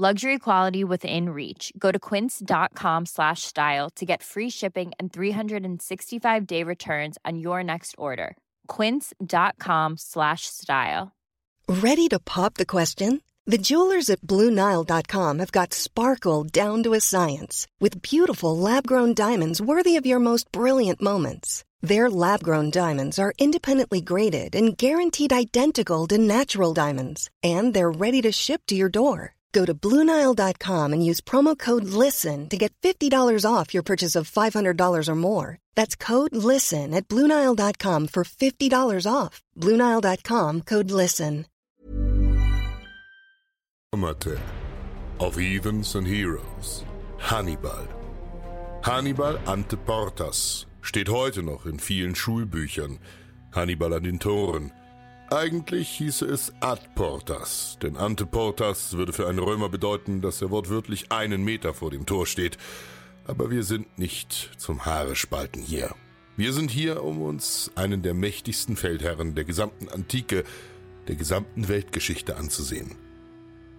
Luxury quality within reach. Go to quince.com slash style to get free shipping and 365 day returns on your next order. Quince.com slash style. Ready to pop the question? The jewelers at BlueNile.com have got sparkle down to a science with beautiful lab grown diamonds worthy of your most brilliant moments. Their lab grown diamonds are independently graded and guaranteed identical to natural diamonds, and they're ready to ship to your door. Go to Bluenile.com and use promo code LISTEN to get $50 off your purchase of $500 or more. That's code LISTEN at Bluenile.com for $50 off. Bluenile.com code LISTEN. Of Heathens and Heroes. Hannibal. Hannibal ante Portas steht heute noch in vielen Schulbüchern. Hannibal an den Toren. Eigentlich hieße es ad portas, denn ante portas würde für einen Römer bedeuten, dass er wortwörtlich einen Meter vor dem Tor steht. Aber wir sind nicht zum Haarespalten hier. Wir sind hier, um uns einen der mächtigsten Feldherren der gesamten Antike, der gesamten Weltgeschichte anzusehen.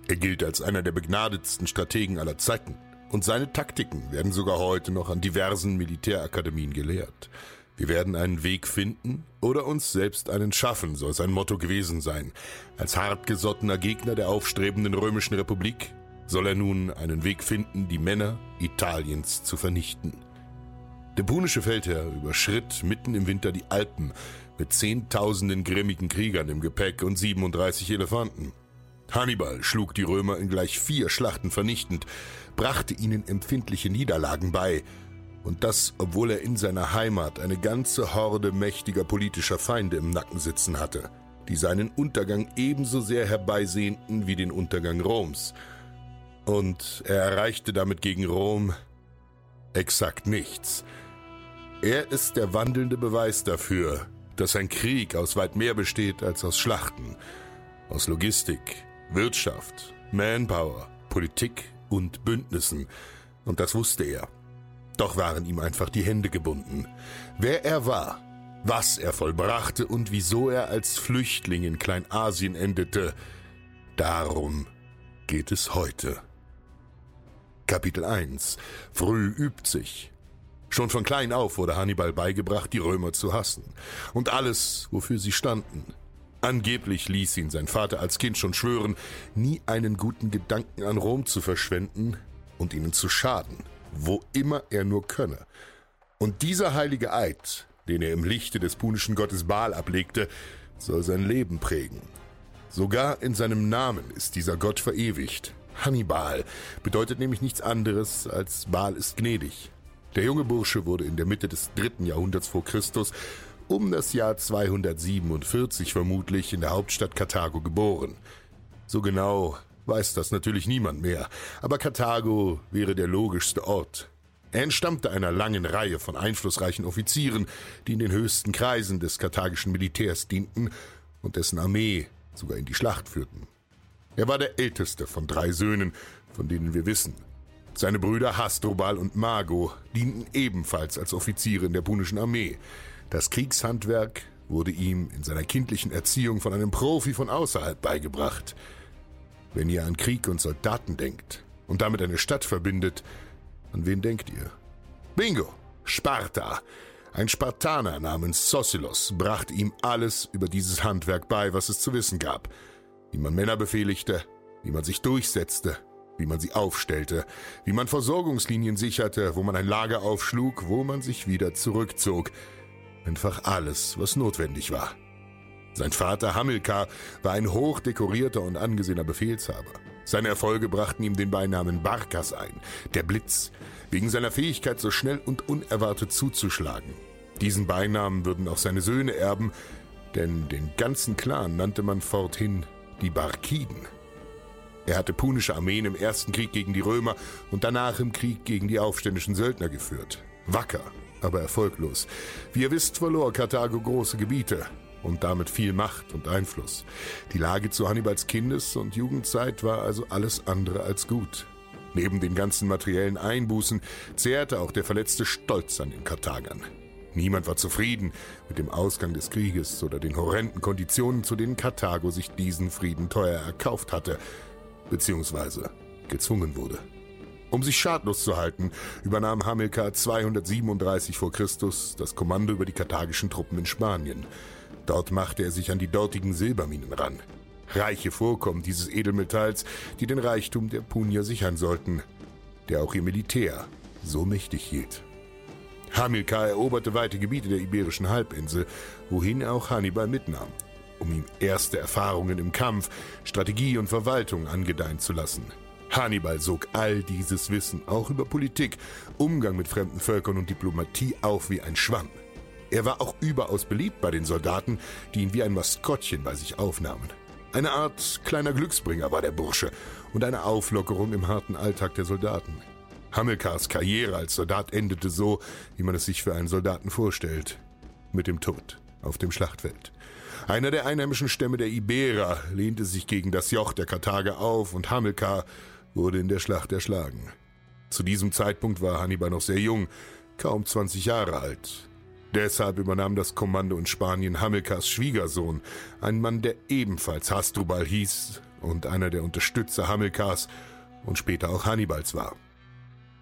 Er gilt als einer der begnadetsten Strategen aller Zeiten, und seine Taktiken werden sogar heute noch an diversen Militärakademien gelehrt. Wir werden einen Weg finden oder uns selbst einen schaffen, soll sein Motto gewesen sein. Als hartgesottener Gegner der aufstrebenden römischen Republik soll er nun einen Weg finden, die Männer Italiens zu vernichten. Der punische Feldherr überschritt mitten im Winter die Alpen mit zehntausenden grimmigen Kriegern im Gepäck und 37 Elefanten. Hannibal schlug die Römer in gleich vier Schlachten vernichtend, brachte ihnen empfindliche Niederlagen bei und das, obwohl er in seiner Heimat eine ganze Horde mächtiger politischer Feinde im Nacken sitzen hatte, die seinen Untergang ebenso sehr herbeisehnten wie den Untergang Roms. Und er erreichte damit gegen Rom exakt nichts. Er ist der wandelnde Beweis dafür, dass ein Krieg aus weit mehr besteht als aus Schlachten, aus Logistik, Wirtschaft, Manpower, Politik und Bündnissen. Und das wusste er. Doch waren ihm einfach die Hände gebunden. Wer er war, was er vollbrachte und wieso er als Flüchtling in Kleinasien endete, darum geht es heute. Kapitel 1 Früh übt sich. Schon von klein auf wurde Hannibal beigebracht, die Römer zu hassen. Und alles, wofür sie standen. Angeblich ließ ihn sein Vater als Kind schon schwören, nie einen guten Gedanken an Rom zu verschwenden und ihnen zu schaden wo immer er nur könne. Und dieser heilige Eid, den er im Lichte des punischen Gottes Baal ablegte, soll sein Leben prägen. Sogar in seinem Namen ist dieser Gott verewigt. Hannibal bedeutet nämlich nichts anderes als Baal ist gnädig. Der junge Bursche wurde in der Mitte des dritten Jahrhunderts vor Christus um das Jahr 247 vermutlich in der Hauptstadt Karthago geboren. So genau weiß das natürlich niemand mehr, aber Karthago wäre der logischste Ort. Er entstammte einer langen Reihe von einflussreichen Offizieren, die in den höchsten Kreisen des karthagischen Militärs dienten und dessen Armee sogar in die Schlacht führten. Er war der älteste von drei Söhnen, von denen wir wissen. Seine Brüder Hasdrubal und Mago dienten ebenfalls als Offiziere in der punischen Armee. Das Kriegshandwerk wurde ihm in seiner kindlichen Erziehung von einem Profi von außerhalb beigebracht – wenn ihr an Krieg und Soldaten denkt und damit eine Stadt verbindet, an wen denkt ihr? Bingo! Sparta! Ein Spartaner namens Sosilos brachte ihm alles über dieses Handwerk bei, was es zu wissen gab. Wie man Männer befehligte, wie man sich durchsetzte, wie man sie aufstellte, wie man Versorgungslinien sicherte, wo man ein Lager aufschlug, wo man sich wieder zurückzog. Einfach alles, was notwendig war. Sein Vater Hamilkar war ein hochdekorierter und angesehener Befehlshaber. Seine Erfolge brachten ihm den Beinamen Barkas ein, der Blitz, wegen seiner Fähigkeit, so schnell und unerwartet zuzuschlagen. Diesen Beinamen würden auch seine Söhne erben, denn den ganzen Clan nannte man forthin die Barkiden. Er hatte punische Armeen im ersten Krieg gegen die Römer und danach im Krieg gegen die aufständischen Söldner geführt. Wacker, aber erfolglos. Wie ihr wisst, verlor Karthago große Gebiete und damit viel Macht und Einfluss. Die Lage zu Hannibals Kindes- und Jugendzeit war also alles andere als gut. Neben den ganzen materiellen Einbußen zehrte auch der verletzte Stolz an den Karthagern. Niemand war zufrieden mit dem Ausgang des Krieges oder den horrenden Konditionen, zu denen Karthago sich diesen Frieden teuer erkauft hatte, beziehungsweise gezwungen wurde. Um sich schadlos zu halten, übernahm Hamilkar 237 vor Christus das Kommando über die karthagischen Truppen in Spanien. Dort machte er sich an die dortigen Silberminen ran. Reiche Vorkommen dieses Edelmetalls, die den Reichtum der Punier sichern sollten, der auch ihr Militär so mächtig hielt. Hamilkar eroberte weite Gebiete der iberischen Halbinsel, wohin er auch Hannibal mitnahm, um ihm erste Erfahrungen im Kampf, Strategie und Verwaltung angedeihen zu lassen. Hannibal sog all dieses Wissen, auch über Politik, Umgang mit fremden Völkern und Diplomatie, auf wie ein Schwamm. Er war auch überaus beliebt bei den Soldaten, die ihn wie ein Maskottchen bei sich aufnahmen. Eine Art kleiner Glücksbringer war der Bursche und eine Auflockerung im harten Alltag der Soldaten. Hamilkars Karriere als Soldat endete so, wie man es sich für einen Soldaten vorstellt, mit dem Tod auf dem Schlachtfeld. Einer der einheimischen Stämme der Iberer lehnte sich gegen das Joch der Karthager auf und Hamilkar wurde in der Schlacht erschlagen. Zu diesem Zeitpunkt war Hannibal noch sehr jung, kaum 20 Jahre alt. Deshalb übernahm das Kommando in Spanien Hamilkars Schwiegersohn, ein Mann, der ebenfalls Hasdrubal hieß und einer der Unterstützer Hamilkars und später auch Hannibals war.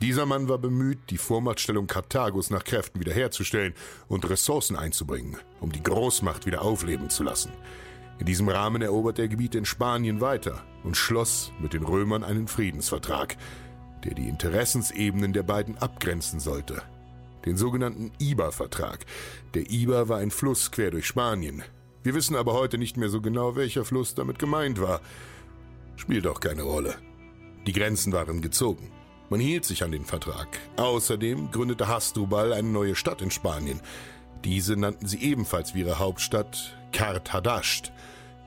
Dieser Mann war bemüht, die Vormachtstellung Karthagos nach Kräften wiederherzustellen und Ressourcen einzubringen, um die Großmacht wieder aufleben zu lassen. In diesem Rahmen eroberte er Gebiete in Spanien weiter und schloss mit den Römern einen Friedensvertrag, der die Interessensebenen der beiden abgrenzen sollte – den sogenannten Iber-Vertrag. Der Iber war ein Fluss quer durch Spanien. Wir wissen aber heute nicht mehr so genau, welcher Fluss damit gemeint war. Spielt auch keine Rolle. Die Grenzen waren gezogen. Man hielt sich an den Vertrag. Außerdem gründete Hasdrubal eine neue Stadt in Spanien. Diese nannten sie ebenfalls wie ihre Hauptstadt Karthadasht.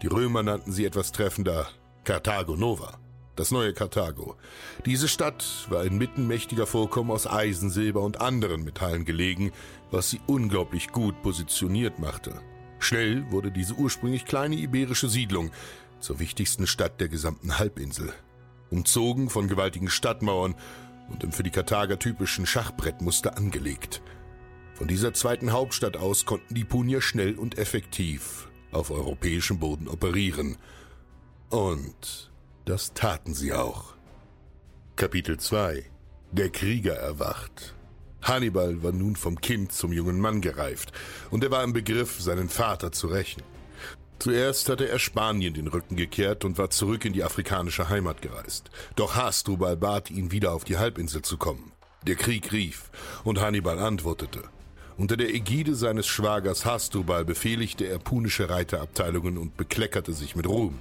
Die Römer nannten sie etwas treffender Carthago Nova das neue Karthago. Diese Stadt war inmitten mächtiger Vorkommen aus Eisen, Silber und anderen Metallen gelegen, was sie unglaublich gut positioniert machte. Schnell wurde diese ursprünglich kleine iberische Siedlung zur wichtigsten Stadt der gesamten Halbinsel. Umzogen von gewaltigen Stadtmauern und im für die Karthager typischen Schachbrettmuster angelegt. Von dieser zweiten Hauptstadt aus konnten die Punier schnell und effektiv auf europäischem Boden operieren. Und das taten sie auch. Kapitel 2 Der Krieger erwacht. Hannibal war nun vom Kind zum jungen Mann gereift, und er war im Begriff, seinen Vater zu rächen. Zuerst hatte er Spanien den Rücken gekehrt und war zurück in die afrikanische Heimat gereist. Doch Hasdrubal bat ihn, wieder auf die Halbinsel zu kommen. Der Krieg rief, und Hannibal antwortete. Unter der Ägide seines Schwagers Hasdrubal befehligte er punische Reiterabteilungen und bekleckerte sich mit Ruhm.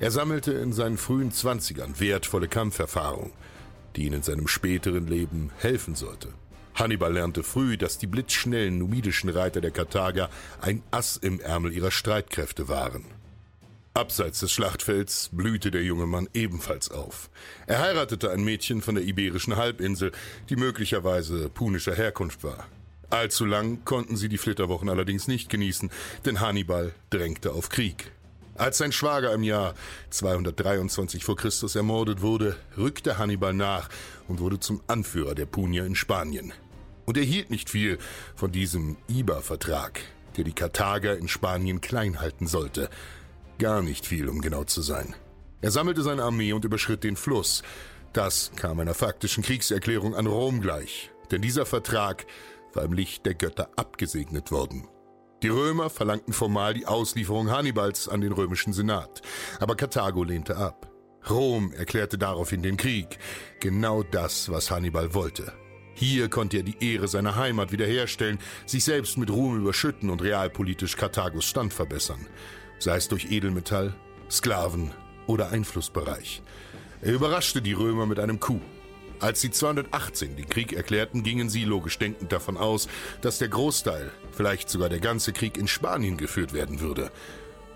Er sammelte in seinen frühen Zwanzigern wertvolle Kampferfahrung, die ihn in seinem späteren Leben helfen sollte. Hannibal lernte früh, dass die blitzschnellen numidischen Reiter der Karthager ein Ass im Ärmel ihrer Streitkräfte waren. Abseits des Schlachtfelds blühte der junge Mann ebenfalls auf. Er heiratete ein Mädchen von der iberischen Halbinsel, die möglicherweise punischer Herkunft war. Allzu lang konnten sie die Flitterwochen allerdings nicht genießen, denn Hannibal drängte auf Krieg. Als sein Schwager im Jahr 223 vor Christus ermordet wurde, rückte Hannibal nach und wurde zum Anführer der Punier in Spanien. Und er hielt nicht viel von diesem Iber-Vertrag, der die Karthager in Spanien klein halten sollte. Gar nicht viel, um genau zu sein. Er sammelte seine Armee und überschritt den Fluss. Das kam einer faktischen Kriegserklärung an Rom gleich, denn dieser Vertrag war im Licht der Götter abgesegnet worden. Die Römer verlangten formal die Auslieferung Hannibals an den römischen Senat, aber Karthago lehnte ab. Rom erklärte daraufhin den Krieg. Genau das, was Hannibal wollte. Hier konnte er die Ehre seiner Heimat wiederherstellen, sich selbst mit Ruhm überschütten und realpolitisch Karthagos Stand verbessern. Sei es durch Edelmetall, Sklaven oder Einflussbereich. Er überraschte die Römer mit einem Coup. Als sie 218 den Krieg erklärten, gingen sie logisch denkend davon aus, dass der Großteil, vielleicht sogar der ganze Krieg in Spanien geführt werden würde.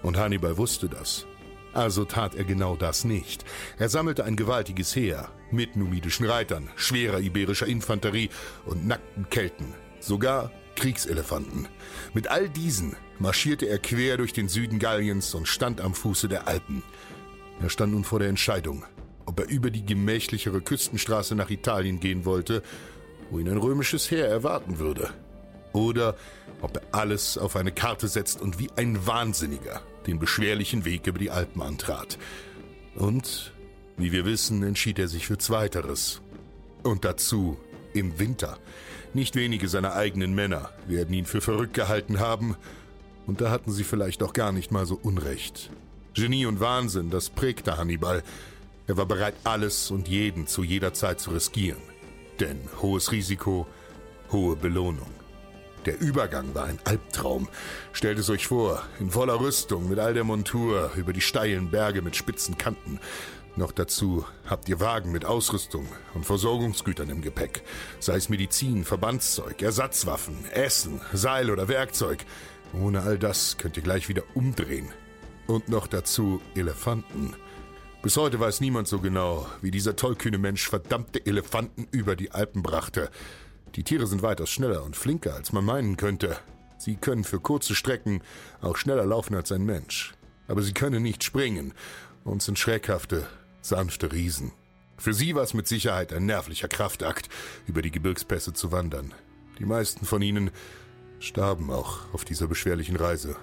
Und Hannibal wusste das. Also tat er genau das nicht. Er sammelte ein gewaltiges Heer mit numidischen Reitern, schwerer iberischer Infanterie und nackten Kelten, sogar Kriegselefanten. Mit all diesen marschierte er quer durch den Süden Galliens und stand am Fuße der Alpen. Er stand nun vor der Entscheidung, ob er über die gemächlichere Küstenstraße nach Italien gehen wollte, wo ihn ein römisches Heer erwarten würde, oder ob er alles auf eine Karte setzt und wie ein Wahnsinniger den beschwerlichen Weg über die Alpen antrat. Und, wie wir wissen, entschied er sich für Zweiteres. Und dazu im Winter. Nicht wenige seiner eigenen Männer werden ihn für verrückt gehalten haben, und da hatten sie vielleicht auch gar nicht mal so Unrecht. Genie und Wahnsinn, das prägte Hannibal. Er war bereit, alles und jeden zu jeder Zeit zu riskieren. Denn hohes Risiko, hohe Belohnung. Der Übergang war ein Albtraum. Stellt es euch vor, in voller Rüstung, mit all der Montur, über die steilen Berge mit spitzen Kanten. Noch dazu habt ihr Wagen mit Ausrüstung und Versorgungsgütern im Gepäck, sei es Medizin, Verbandszeug, Ersatzwaffen, Essen, Seil oder Werkzeug. Ohne all das könnt ihr gleich wieder umdrehen. Und noch dazu Elefanten. Bis heute weiß niemand so genau, wie dieser tollkühne Mensch verdammte Elefanten über die Alpen brachte. Die Tiere sind weitaus schneller und flinker, als man meinen könnte. Sie können für kurze Strecken auch schneller laufen als ein Mensch. Aber sie können nicht springen und sind schreckhafte, sanfte Riesen. Für sie war es mit Sicherheit ein nervlicher Kraftakt, über die Gebirgspässe zu wandern. Die meisten von ihnen starben auch auf dieser beschwerlichen Reise.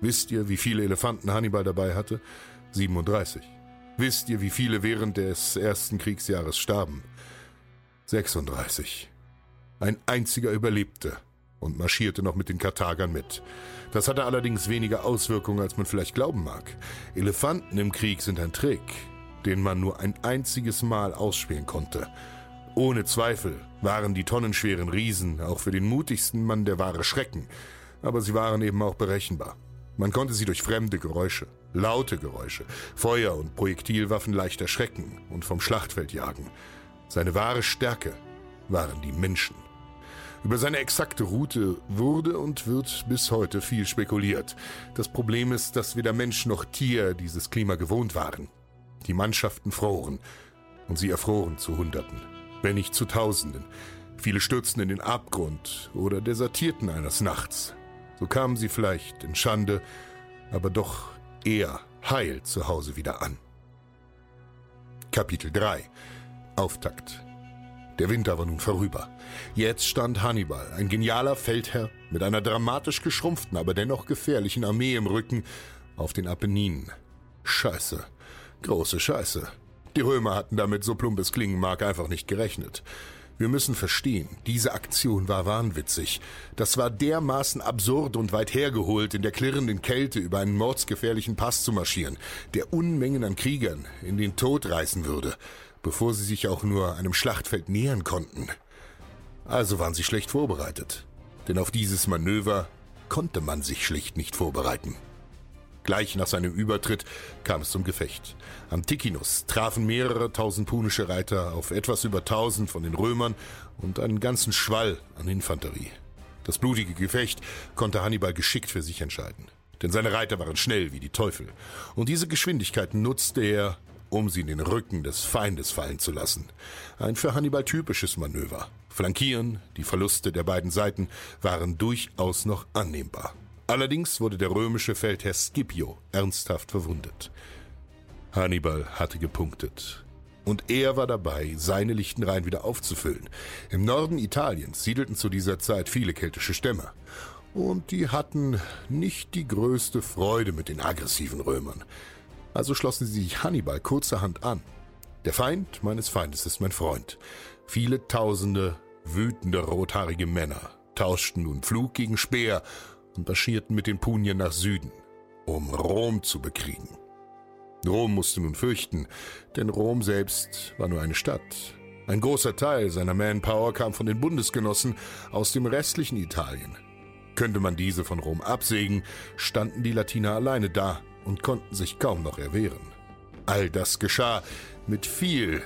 Wisst ihr, wie viele Elefanten Hannibal dabei hatte? 37. Wisst ihr, wie viele während des ersten Kriegsjahres starben? 36. Ein einziger überlebte und marschierte noch mit den Karthagern mit. Das hatte allerdings weniger Auswirkungen, als man vielleicht glauben mag. Elefanten im Krieg sind ein Trick, den man nur ein einziges Mal ausspielen konnte. Ohne Zweifel waren die tonnenschweren Riesen auch für den mutigsten Mann der wahre Schrecken, aber sie waren eben auch berechenbar. Man konnte sie durch fremde Geräusche, laute Geräusche, Feuer und Projektilwaffen leicht erschrecken und vom Schlachtfeld jagen. Seine wahre Stärke waren die Menschen. Über seine exakte Route wurde und wird bis heute viel spekuliert. Das Problem ist, dass weder Mensch noch Tier dieses Klima gewohnt waren. Die Mannschaften froren und sie erfroren zu Hunderten, wenn nicht zu Tausenden. Viele stürzten in den Abgrund oder desertierten eines Nachts. So kamen sie vielleicht in Schande, aber doch eher heil zu Hause wieder an. Kapitel 3 Auftakt der Winter war nun vorüber. Jetzt stand Hannibal, ein genialer Feldherr, mit einer dramatisch geschrumpften, aber dennoch gefährlichen Armee im Rücken, auf den Apenninen. Scheiße. Große Scheiße. Die Römer hatten damit, so plump es klingen mag, einfach nicht gerechnet. Wir müssen verstehen, diese Aktion war wahnwitzig. Das war dermaßen absurd und weit hergeholt, in der klirrenden Kälte über einen mordsgefährlichen Pass zu marschieren, der Unmengen an Kriegern in den Tod reißen würde bevor sie sich auch nur einem Schlachtfeld nähern konnten. Also waren sie schlecht vorbereitet, denn auf dieses Manöver konnte man sich schlicht nicht vorbereiten. Gleich nach seinem Übertritt kam es zum Gefecht. Am Ticinus trafen mehrere tausend punische Reiter auf etwas über tausend von den Römern und einen ganzen Schwall an Infanterie. Das blutige Gefecht konnte Hannibal geschickt für sich entscheiden, denn seine Reiter waren schnell wie die Teufel, und diese Geschwindigkeit nutzte er, um sie in den Rücken des Feindes fallen zu lassen. Ein für Hannibal typisches Manöver. Flankieren, die Verluste der beiden Seiten waren durchaus noch annehmbar. Allerdings wurde der römische Feldherr Scipio ernsthaft verwundet. Hannibal hatte gepunktet. Und er war dabei, seine Lichtenreihen wieder aufzufüllen. Im Norden Italiens siedelten zu dieser Zeit viele keltische Stämme. Und die hatten nicht die größte Freude mit den aggressiven Römern. Also schlossen sie sich Hannibal kurzerhand an. Der Feind meines Feindes ist mein Freund. Viele tausende wütende rothaarige Männer tauschten nun Pflug gegen Speer und marschierten mit den Punien nach Süden, um Rom zu bekriegen. Rom musste nun fürchten, denn Rom selbst war nur eine Stadt. Ein großer Teil seiner Manpower kam von den Bundesgenossen aus dem restlichen Italien. Könnte man diese von Rom absägen, standen die Latiner alleine da und konnten sich kaum noch erwehren. All das geschah mit viel,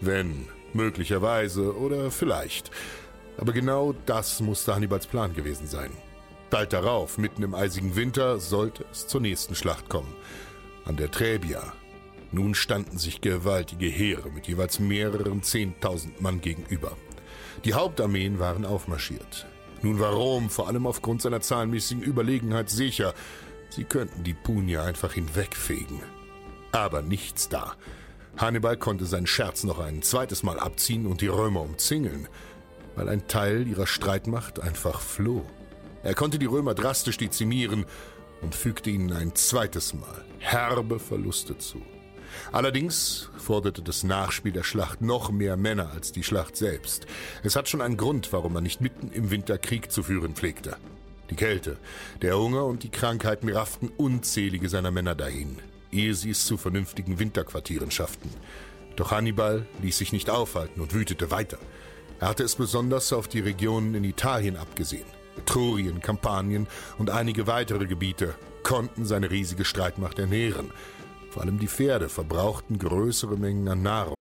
wenn, möglicherweise oder vielleicht. Aber genau das musste Hannibals Plan gewesen sein. Bald darauf, mitten im eisigen Winter, sollte es zur nächsten Schlacht kommen. An der Trebia. Nun standen sich gewaltige Heere mit jeweils mehreren Zehntausend Mann gegenüber. Die Hauptarmeen waren aufmarschiert. Nun war Rom vor allem aufgrund seiner zahlenmäßigen Überlegenheit sicher, sie könnten die Punier einfach hinwegfegen. Aber nichts da. Hannibal konnte seinen Scherz noch ein zweites Mal abziehen und die Römer umzingeln, weil ein Teil ihrer Streitmacht einfach floh. Er konnte die Römer drastisch dezimieren und fügte ihnen ein zweites Mal herbe Verluste zu. Allerdings forderte das Nachspiel der Schlacht noch mehr Männer als die Schlacht selbst. Es hat schon einen Grund, warum man nicht mitten im Winter Krieg zu führen pflegte. Die Kälte, der Hunger und die Krankheiten rafften unzählige seiner Männer dahin, ehe sie es zu vernünftigen Winterquartieren schafften. Doch Hannibal ließ sich nicht aufhalten und wütete weiter. Er hatte es besonders auf die Regionen in Italien abgesehen. Etrurien, Kampanien und einige weitere Gebiete konnten seine riesige Streitmacht ernähren. Vor allem die Pferde verbrauchten größere Mengen an Nahrung.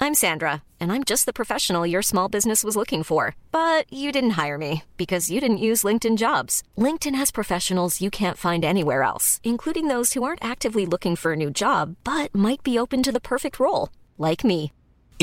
I'm Sandra, and I'm just the professional your small business was looking for. But you didn't hire me because you didn't use LinkedIn jobs. LinkedIn has professionals you can't find anywhere else, including those who aren't actively looking for a new job but might be open to the perfect role, like me.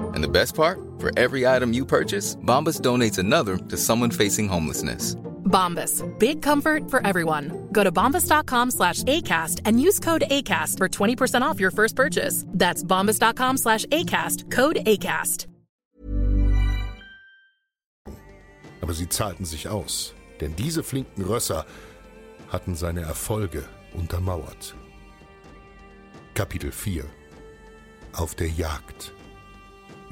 And the best part? For every item you purchase, Bombas donates another to someone facing homelessness. Bombas. Big comfort for everyone. Go to bombas.com slash ACAST and use code ACAST for 20% off your first purchase. That's bombas.com slash ACAST. Code ACAST. Aber sie zahlten sich aus, denn diese flinken Rösser hatten seine Erfolge untermauert. Kapitel 4 Auf der Jagd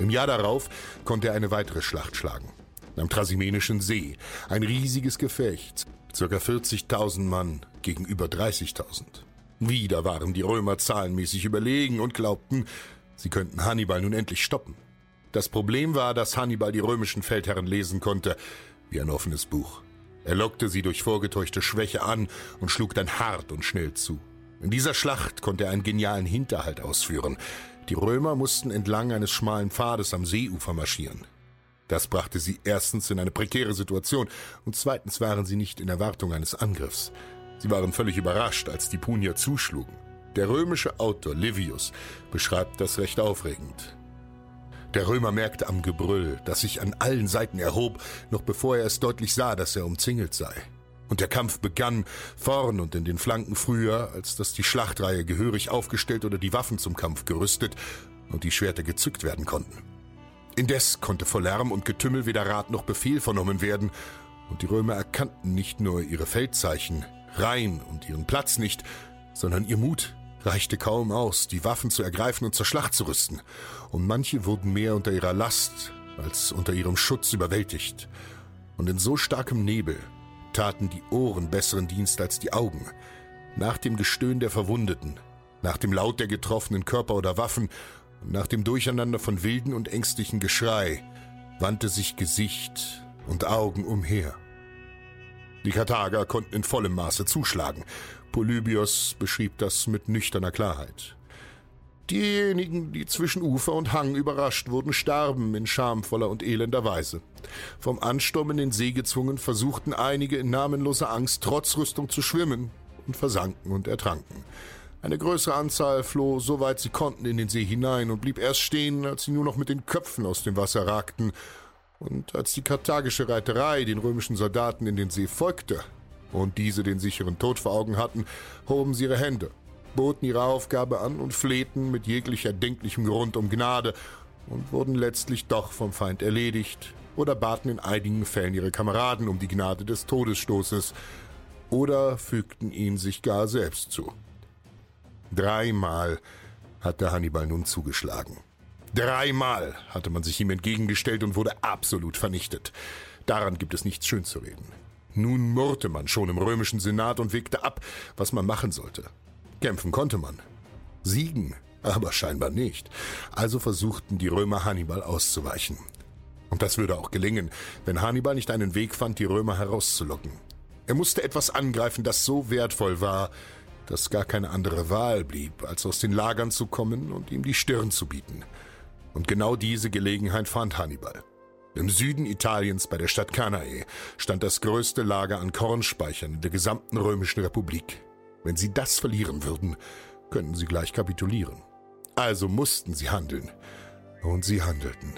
Im Jahr darauf konnte er eine weitere Schlacht schlagen. Am Trasimenischen See. Ein riesiges Gefecht. Circa 40.000 Mann gegen über 30.000. Wieder waren die Römer zahlenmäßig überlegen und glaubten, sie könnten Hannibal nun endlich stoppen. Das Problem war, dass Hannibal die römischen Feldherren lesen konnte, wie ein offenes Buch. Er lockte sie durch vorgetäuschte Schwäche an und schlug dann hart und schnell zu. In dieser Schlacht konnte er einen genialen Hinterhalt ausführen. Die Römer mussten entlang eines schmalen Pfades am Seeufer marschieren. Das brachte sie erstens in eine prekäre Situation und zweitens waren sie nicht in Erwartung eines Angriffs. Sie waren völlig überrascht, als die Punier zuschlugen. Der römische Autor Livius beschreibt das recht aufregend. Der Römer merkte am Gebrüll, das sich an allen Seiten erhob, noch bevor er es deutlich sah, dass er umzingelt sei. Und der Kampf begann, vorn und in den Flanken früher, als dass die Schlachtreihe gehörig aufgestellt oder die Waffen zum Kampf gerüstet und die Schwerter gezückt werden konnten. Indes konnte vor Lärm und Getümmel weder Rat noch Befehl vernommen werden, und die Römer erkannten nicht nur ihre Feldzeichen, Reihen und ihren Platz nicht, sondern ihr Mut reichte kaum aus, die Waffen zu ergreifen und zur Schlacht zu rüsten, und manche wurden mehr unter ihrer Last als unter ihrem Schutz überwältigt. Und in so starkem Nebel taten die Ohren besseren Dienst als die Augen. Nach dem Gestöhn der Verwundeten, nach dem Laut der getroffenen Körper oder Waffen und nach dem Durcheinander von wilden und ängstlichen Geschrei wandte sich Gesicht und Augen umher. Die Karthager konnten in vollem Maße zuschlagen. Polybios beschrieb das mit nüchterner Klarheit. Diejenigen, die zwischen Ufer und Hang überrascht wurden, starben in schamvoller und elender Weise. Vom Ansturm in den See gezwungen, versuchten einige in namenloser Angst trotz Rüstung zu schwimmen und versanken und ertranken. Eine größere Anzahl floh, soweit sie konnten, in den See hinein und blieb erst stehen, als sie nur noch mit den Köpfen aus dem Wasser ragten. Und als die karthagische Reiterei den römischen Soldaten in den See folgte und diese den sicheren Tod vor Augen hatten, hoben sie ihre Hände boten ihre Aufgabe an und flehten mit jeglich erdenklichem Grund um Gnade und wurden letztlich doch vom Feind erledigt oder baten in einigen Fällen ihre Kameraden um die Gnade des Todesstoßes oder fügten ihn sich gar selbst zu. Dreimal hatte Hannibal nun zugeschlagen. Dreimal hatte man sich ihm entgegengestellt und wurde absolut vernichtet. Daran gibt es nichts schön zu reden. Nun murrte man schon im römischen Senat und wägte ab, was man machen sollte. Kämpfen konnte man. Siegen aber scheinbar nicht. Also versuchten die Römer Hannibal auszuweichen. Und das würde auch gelingen, wenn Hannibal nicht einen Weg fand, die Römer herauszulocken. Er musste etwas angreifen, das so wertvoll war, dass gar keine andere Wahl blieb, als aus den Lagern zu kommen und ihm die Stirn zu bieten. Und genau diese Gelegenheit fand Hannibal. Im Süden Italiens bei der Stadt Cannae stand das größte Lager an Kornspeichern in der gesamten römischen Republik. Wenn sie das verlieren würden, könnten sie gleich kapitulieren. Also mussten sie handeln. Und sie handelten.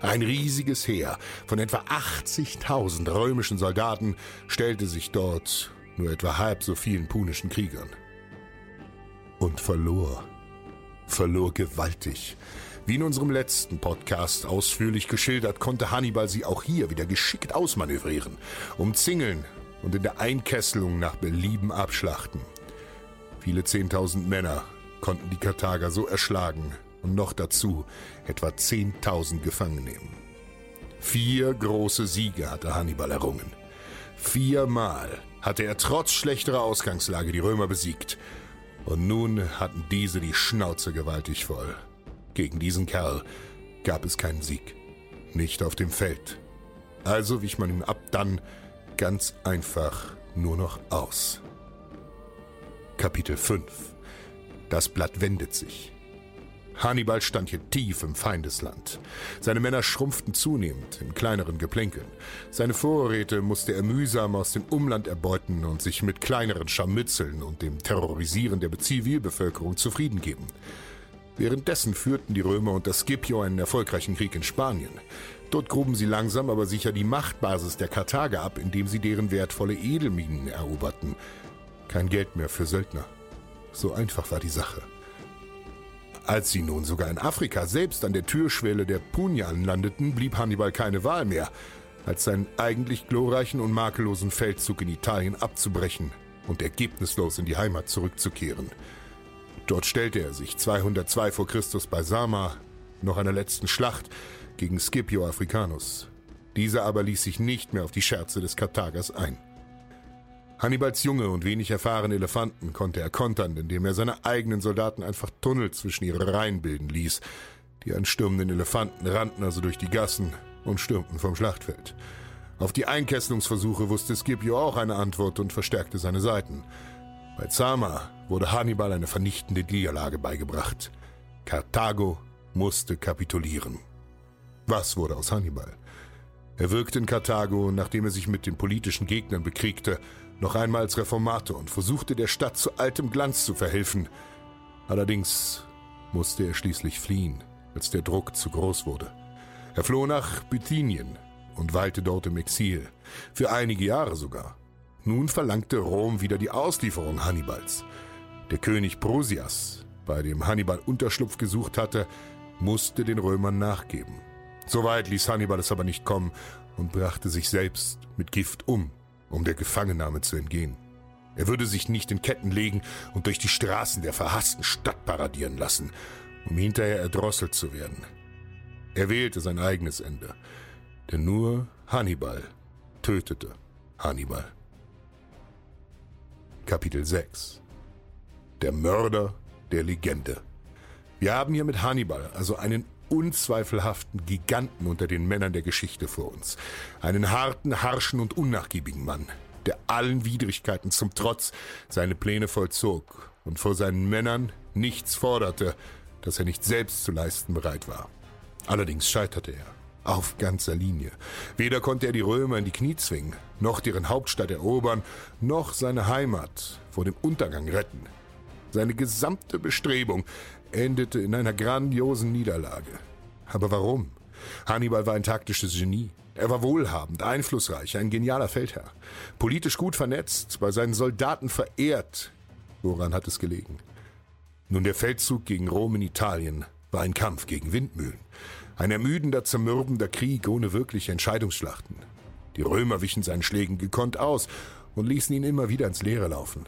Ein riesiges Heer von etwa 80.000 römischen Soldaten stellte sich dort nur etwa halb so vielen punischen Kriegern. Und verlor. Verlor gewaltig. Wie in unserem letzten Podcast ausführlich geschildert, konnte Hannibal sie auch hier wieder geschickt ausmanövrieren, umzingeln und in der Einkesselung nach Belieben abschlachten. Viele Zehntausend Männer konnten die Karthager so erschlagen und noch dazu etwa 10.000 gefangen nehmen. Vier große Siege hatte Hannibal errungen. Viermal hatte er trotz schlechterer Ausgangslage die Römer besiegt. Und nun hatten diese die Schnauze gewaltig voll. Gegen diesen Kerl gab es keinen Sieg. Nicht auf dem Feld. Also wich man ihm ab dann ganz einfach nur noch aus. Kapitel 5 Das Blatt wendet sich. Hannibal stand hier tief im Feindesland. Seine Männer schrumpften zunehmend in kleineren Geplänkeln. Seine Vorräte musste er mühsam aus dem Umland erbeuten und sich mit kleineren Scharmützeln und dem Terrorisieren der Zivilbevölkerung zufrieden geben. Währenddessen führten die Römer unter Scipio einen erfolgreichen Krieg in Spanien. Dort gruben sie langsam aber sicher die Machtbasis der Karthager ab, indem sie deren wertvolle Edelminen eroberten. Kein Geld mehr für Söldner. So einfach war die Sache. Als sie nun sogar in Afrika selbst an der Türschwelle der Punjan landeten, blieb Hannibal keine Wahl mehr, als seinen eigentlich glorreichen und makellosen Feldzug in Italien abzubrechen und ergebnislos in die Heimat zurückzukehren. Dort stellte er sich 202 vor Christus bei Sama noch einer letzten Schlacht gegen Scipio Africanus. Dieser aber ließ sich nicht mehr auf die Scherze des Karthagers ein. Hannibals junge und wenig erfahrene Elefanten konnte er kontern, indem er seine eigenen Soldaten einfach Tunnel zwischen ihre Reihen bilden ließ. Die anstürmenden Elefanten rannten also durch die Gassen und stürmten vom Schlachtfeld. Auf die Einkesselungsversuche wusste Scipio auch eine Antwort und verstärkte seine Seiten. Bei Zama wurde Hannibal eine vernichtende Niederlage beigebracht. Karthago musste kapitulieren. Was wurde aus Hannibal? Er wirkte in Karthago, nachdem er sich mit den politischen Gegnern bekriegte, noch einmal als Reformator und versuchte der Stadt zu altem Glanz zu verhelfen. Allerdings musste er schließlich fliehen, als der Druck zu groß wurde. Er floh nach Bithynien und weilte dort im Exil, für einige Jahre sogar. Nun verlangte Rom wieder die Auslieferung Hannibals. Der König Prusias, bei dem Hannibal Unterschlupf gesucht hatte, musste den Römern nachgeben. Soweit ließ Hannibal es aber nicht kommen und brachte sich selbst mit Gift um, um der Gefangennahme zu entgehen. Er würde sich nicht in Ketten legen und durch die Straßen der verhassten Stadt paradieren lassen, um hinterher erdrosselt zu werden. Er wählte sein eigenes Ende, denn nur Hannibal tötete Hannibal. Kapitel 6 Der Mörder der Legende. Wir haben hier mit Hannibal also einen unzweifelhaften Giganten unter den Männern der Geschichte vor uns. Einen harten, harschen und unnachgiebigen Mann, der allen Widrigkeiten zum Trotz seine Pläne vollzog und vor seinen Männern nichts forderte, das er nicht selbst zu leisten bereit war. Allerdings scheiterte er. Auf ganzer Linie. Weder konnte er die Römer in die Knie zwingen, noch deren Hauptstadt erobern, noch seine Heimat vor dem Untergang retten. Seine gesamte Bestrebung endete in einer grandiosen Niederlage. Aber warum? Hannibal war ein taktisches Genie. Er war wohlhabend, einflussreich, ein genialer Feldherr. Politisch gut vernetzt, bei seinen Soldaten verehrt. Woran hat es gelegen? Nun, der Feldzug gegen Rom in Italien war ein Kampf gegen Windmühlen. Ein ermüdender, zermürbender Krieg ohne wirkliche Entscheidungsschlachten. Die Römer wichen seinen Schlägen gekonnt aus und ließen ihn immer wieder ins Leere laufen,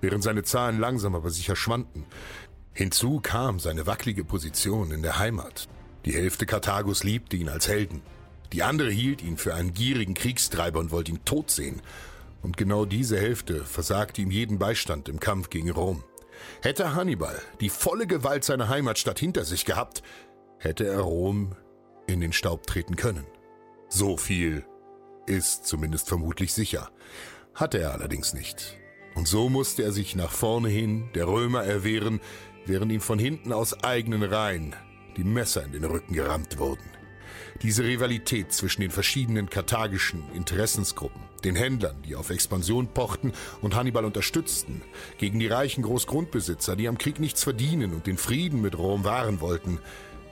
während seine Zahlen langsam aber sicher schwanden. Hinzu kam seine wackelige Position in der Heimat. Die Hälfte Karthagos liebte ihn als Helden. Die andere hielt ihn für einen gierigen Kriegstreiber und wollte ihn tot sehen. Und genau diese Hälfte versagte ihm jeden Beistand im Kampf gegen Rom. Hätte Hannibal die volle Gewalt seiner Heimatstadt hinter sich gehabt, hätte er Rom in den Staub treten können. So viel ist zumindest vermutlich sicher. Hatte er allerdings nicht. Und so musste er sich nach vorne hin der Römer erwehren, während ihm von hinten aus eigenen Reihen die Messer in den Rücken gerammt wurden. Diese Rivalität zwischen den verschiedenen karthagischen Interessensgruppen, den Händlern, die auf Expansion pochten und Hannibal unterstützten, gegen die reichen Großgrundbesitzer, die am Krieg nichts verdienen und den Frieden mit Rom wahren wollten,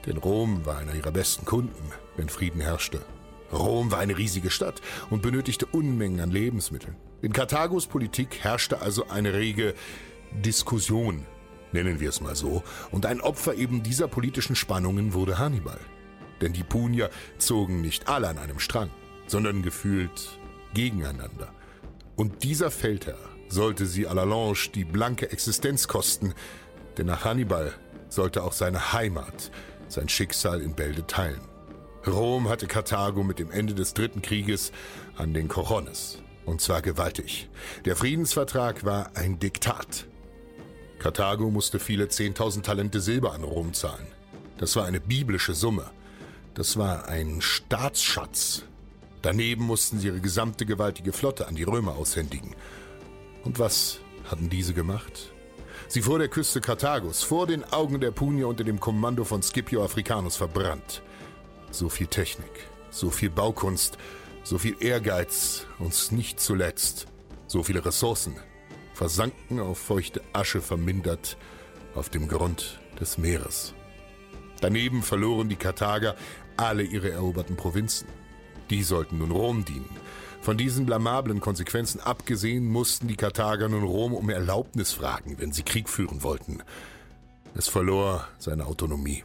denn Rom war einer ihrer besten Kunden, wenn Frieden herrschte. Rom war eine riesige Stadt und benötigte Unmengen an Lebensmitteln. In Karthagos Politik herrschte also eine rege Diskussion, nennen wir es mal so, und ein Opfer eben dieser politischen Spannungen wurde Hannibal. Denn die Punier zogen nicht alle an einem Strang, sondern gefühlt gegeneinander. Und dieser Feldherr sollte sie à la Lange die blanke Existenz kosten, denn nach Hannibal sollte auch seine Heimat sein Schicksal in Bälde teilen. Rom hatte Karthago mit dem Ende des Dritten Krieges an den Kochones. Und zwar gewaltig. Der Friedensvertrag war ein Diktat. Karthago musste viele 10.000 Talente Silber an Rom zahlen. Das war eine biblische Summe. Das war ein Staatsschatz. Daneben mussten sie ihre gesamte gewaltige Flotte an die Römer aushändigen. Und was hatten diese gemacht? Sie vor der Küste Karthagos, vor den Augen der Punier unter dem Kommando von Scipio Africanus verbrannt. So viel Technik, so viel Baukunst, so viel Ehrgeiz und nicht zuletzt so viele Ressourcen versanken auf feuchte Asche vermindert auf dem Grund des Meeres. Daneben verloren die Karthager alle ihre eroberten Provinzen. Die sollten nun Rom dienen. Von diesen blamablen Konsequenzen abgesehen mussten die Karthager nun Rom um Erlaubnis fragen, wenn sie Krieg führen wollten. Es verlor seine Autonomie.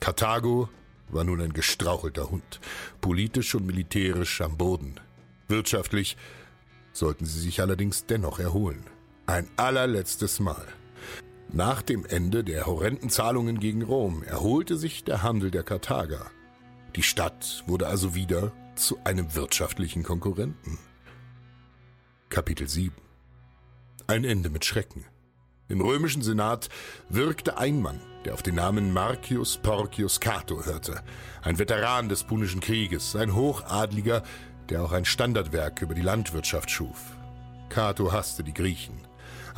Karthago war nun ein gestrauchelter Hund, politisch und militärisch am Boden. Wirtschaftlich sollten sie sich allerdings dennoch erholen. Ein allerletztes Mal. Nach dem Ende der horrenden Zahlungen gegen Rom erholte sich der Handel der Karthager. Die Stadt wurde also wieder zu einem wirtschaftlichen Konkurrenten. Kapitel 7 Ein Ende mit Schrecken. Im römischen Senat wirkte ein Mann, der auf den Namen Marcius Porcius Cato hörte, ein Veteran des Punischen Krieges, ein Hochadliger, der auch ein Standardwerk über die Landwirtschaft schuf. Cato hasste die Griechen.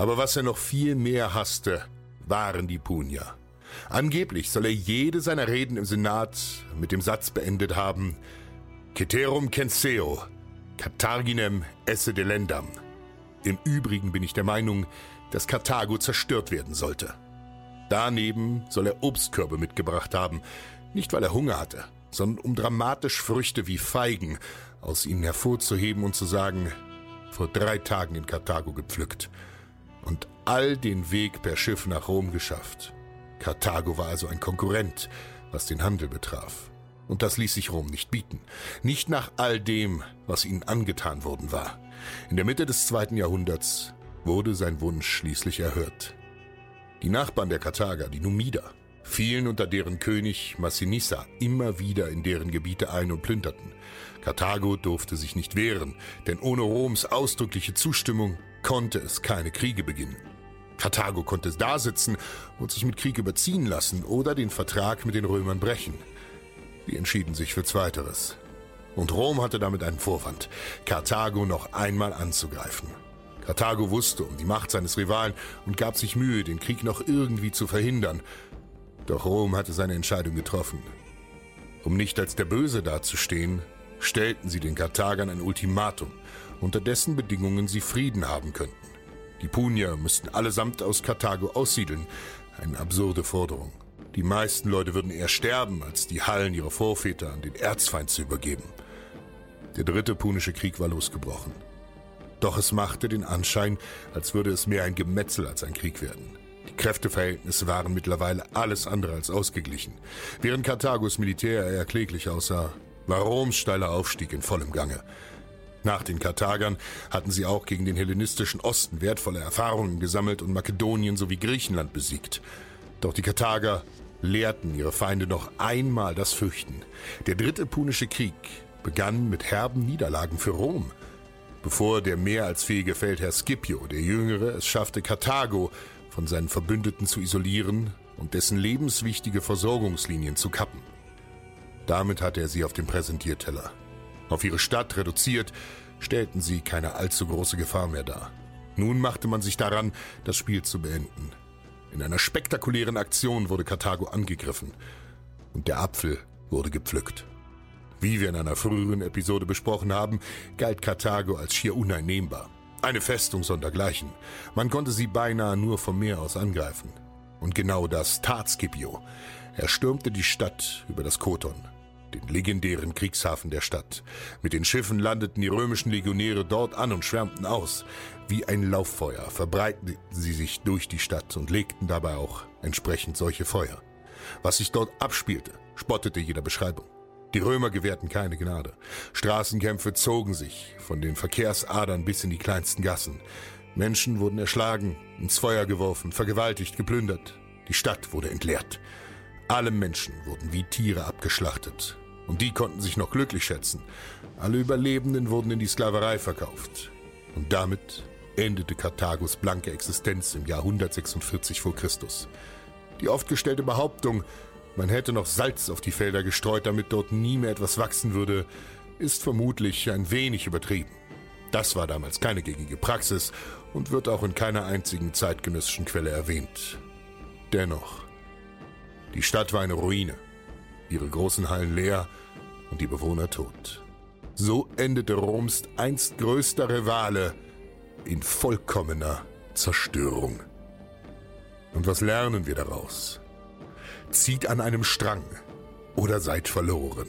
Aber was er noch viel mehr hasste, waren die Punier. Angeblich soll er jede seiner Reden im Senat mit dem Satz beendet haben, Ceterum censeo, Carthaginem esse delendam. Im Übrigen bin ich der Meinung, dass Karthago zerstört werden sollte. Daneben soll er Obstkörbe mitgebracht haben, nicht weil er Hunger hatte, sondern um dramatisch Früchte wie Feigen aus ihnen hervorzuheben und zu sagen, vor drei Tagen in Karthago gepflückt und all den Weg per Schiff nach Rom geschafft. Karthago war also ein Konkurrent, was den Handel betraf. Und das ließ sich Rom nicht bieten. Nicht nach all dem, was ihnen angetan worden war. In der Mitte des zweiten Jahrhunderts wurde sein Wunsch schließlich erhört. Die Nachbarn der Karthager, die Numider, fielen unter deren König Massinissa immer wieder in deren Gebiete ein und plünderten. Karthago durfte sich nicht wehren, denn ohne Roms ausdrückliche Zustimmung konnte es keine Kriege beginnen. Karthago konnte dasitzen und sich mit Krieg überziehen lassen oder den Vertrag mit den Römern brechen. Sie entschieden sich für Zweiteres. Und Rom hatte damit einen Vorwand, Karthago noch einmal anzugreifen. Karthago wusste um die Macht seines Rivalen und gab sich Mühe, den Krieg noch irgendwie zu verhindern. Doch Rom hatte seine Entscheidung getroffen. Um nicht als der Böse dazustehen, stellten sie den Karthagern ein Ultimatum, unter dessen Bedingungen sie Frieden haben könnten. Die Punier müssten allesamt aus Karthago aussiedeln, eine absurde Forderung. Die meisten Leute würden eher sterben, als die Hallen ihrer Vorväter an den Erzfeind zu übergeben. Der dritte Punische Krieg war losgebrochen. Doch es machte den Anschein, als würde es mehr ein Gemetzel als ein Krieg werden. Die Kräfteverhältnisse waren mittlerweile alles andere als ausgeglichen. Während Karthagos Militär eher kläglich aussah, war Roms steiler Aufstieg in vollem Gange. Nach den Karthagern hatten sie auch gegen den hellenistischen Osten wertvolle Erfahrungen gesammelt und Makedonien sowie Griechenland besiegt. Doch die Karthager lehrten ihre Feinde noch einmal das Fürchten. Der dritte Punische Krieg begann mit herben Niederlagen für Rom. Bevor der mehr als fähige Feldherr Scipio, der Jüngere, es schaffte, Karthago von seinen Verbündeten zu isolieren und dessen lebenswichtige Versorgungslinien zu kappen. Damit hatte er sie auf dem Präsentierteller. Auf ihre Stadt reduziert, stellten sie keine allzu große Gefahr mehr dar. Nun machte man sich daran, das Spiel zu beenden. In einer spektakulären Aktion wurde Karthago angegriffen und der Apfel wurde gepflückt. Wie wir in einer früheren Episode besprochen haben, galt Karthago als schier uneinnehmbar. Eine Festung sondergleichen. Man konnte sie beinahe nur vom Meer aus angreifen. Und genau das tat Scipio. Er stürmte die Stadt über das Koton, den legendären Kriegshafen der Stadt. Mit den Schiffen landeten die römischen Legionäre dort an und schwärmten aus. Wie ein Lauffeuer verbreiteten sie sich durch die Stadt und legten dabei auch entsprechend solche Feuer. Was sich dort abspielte, spottete jeder Beschreibung. Die Römer gewährten keine Gnade. Straßenkämpfe zogen sich von den Verkehrsadern bis in die kleinsten Gassen. Menschen wurden erschlagen, ins Feuer geworfen, vergewaltigt, geplündert. Die Stadt wurde entleert. Alle Menschen wurden wie Tiere abgeschlachtet. Und die konnten sich noch glücklich schätzen. Alle Überlebenden wurden in die Sklaverei verkauft. Und damit endete Karthagos blanke Existenz im Jahr 146 vor Christus. Die oft gestellte Behauptung, man hätte noch Salz auf die Felder gestreut, damit dort nie mehr etwas wachsen würde, ist vermutlich ein wenig übertrieben. Das war damals keine gängige Praxis und wird auch in keiner einzigen zeitgenössischen Quelle erwähnt. Dennoch, die Stadt war eine Ruine, ihre großen Hallen leer und die Bewohner tot. So endete Roms einst größter Rivale in vollkommener Zerstörung. Und was lernen wir daraus? Zieht an einem Strang oder seid verloren.